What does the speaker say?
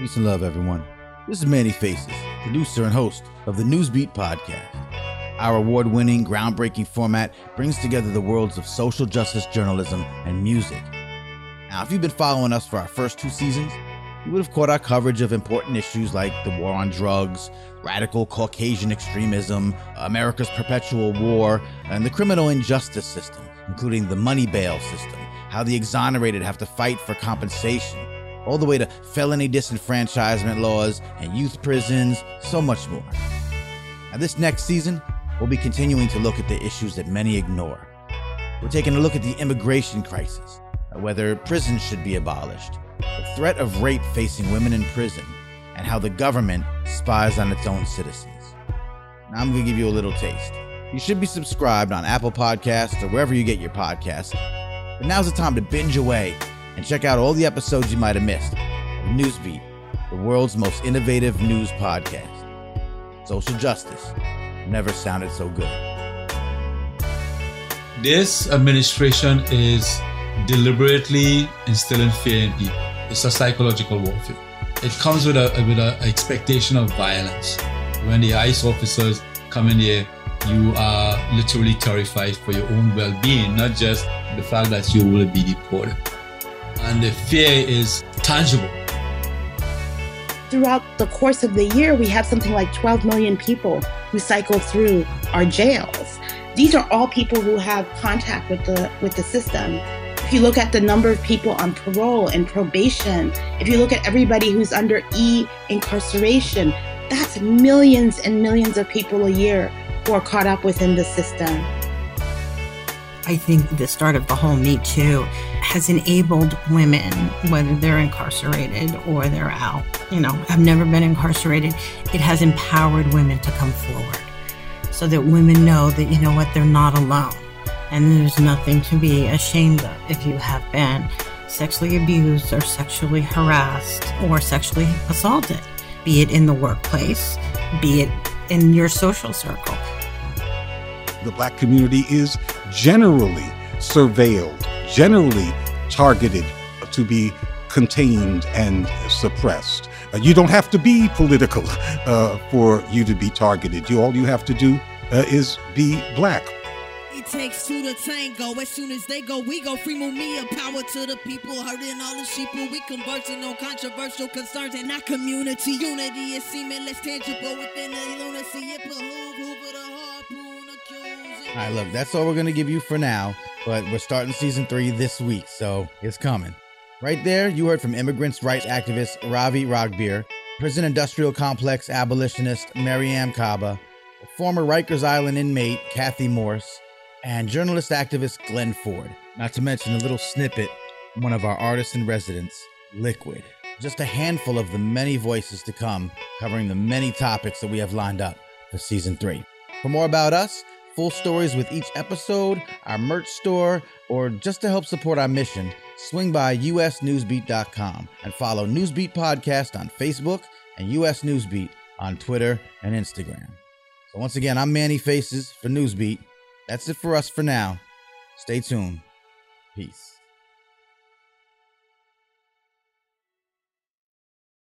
Peace and love, everyone. This is Manny Faces, producer and host of the Newsbeat podcast. Our award winning, groundbreaking format brings together the worlds of social justice journalism and music. Now, if you've been following us for our first two seasons, you would have caught our coverage of important issues like the war on drugs, radical Caucasian extremism, America's perpetual war, and the criminal injustice system, including the money bail system, how the exonerated have to fight for compensation, all the way to felony disenfranchisement laws and youth prisons, so much more. Now, this next season, we'll be continuing to look at the issues that many ignore. We're taking a look at the immigration crisis, whether prisons should be abolished, the threat of rape facing women in prison, and how the government spies on its own citizens. Now, I'm going to give you a little taste. You should be subscribed on Apple Podcasts or wherever you get your podcasts. But now's the time to binge away and check out all the episodes you might have missed Newsbeat, the world's most innovative news podcast. Social justice never sounded so good. This administration is deliberately instilling fear in people. It's a psychological warfare. It comes with a with an expectation of violence. When the ICE officers come in here, you are literally terrified for your own well-being, not just the fact that you will be deported. And the fear is tangible. Throughout the course of the year, we have something like 12 million people who cycle through our jails. These are all people who have contact with the with the system. If you look at the number of people on parole and probation, if you look at everybody who's under e incarceration, that's millions and millions of people a year who are caught up within the system. I think the start of the whole Me Too has enabled women, whether they're incarcerated or they're out, you know, I've never been incarcerated, it has empowered women to come forward so that women know that, you know what, they're not alone. And there's nothing to be ashamed of if you have been sexually abused or sexually harassed or sexually assaulted, be it in the workplace, be it in your social circle. The black community is generally surveilled, generally targeted to be contained and suppressed. Uh, you don't have to be political uh, for you to be targeted. You, all you have to do uh, is be black. It takes two to tango. As soon as they go, we go free Mumia. Power to the people, hurting all the sheeple. We conversing on controversial concerns and not community. Unity is seeming less tangible within the lunacy. It Look, that's all we're going to give you for now, but we're starting season three this week, so it's coming. Right there, you heard from immigrants' rights activist Ravi Ragbir, prison industrial complex abolitionist Mariame Kaba, former Rikers Island inmate Kathy Morse, and journalist activist Glen Ford, not to mention a little snippet one of our artists in residence, Liquid. Just a handful of the many voices to come covering the many topics that we have lined up for season three. For more about us, full stories with each episode, our merch store, or just to help support our mission, swing by usnewsbeat.com and follow Newsbeat Podcast on Facebook and US Newsbeat on Twitter and Instagram. So once again, I'm Manny Faces for Newsbeat. That's it for us for now. Stay tuned. Peace.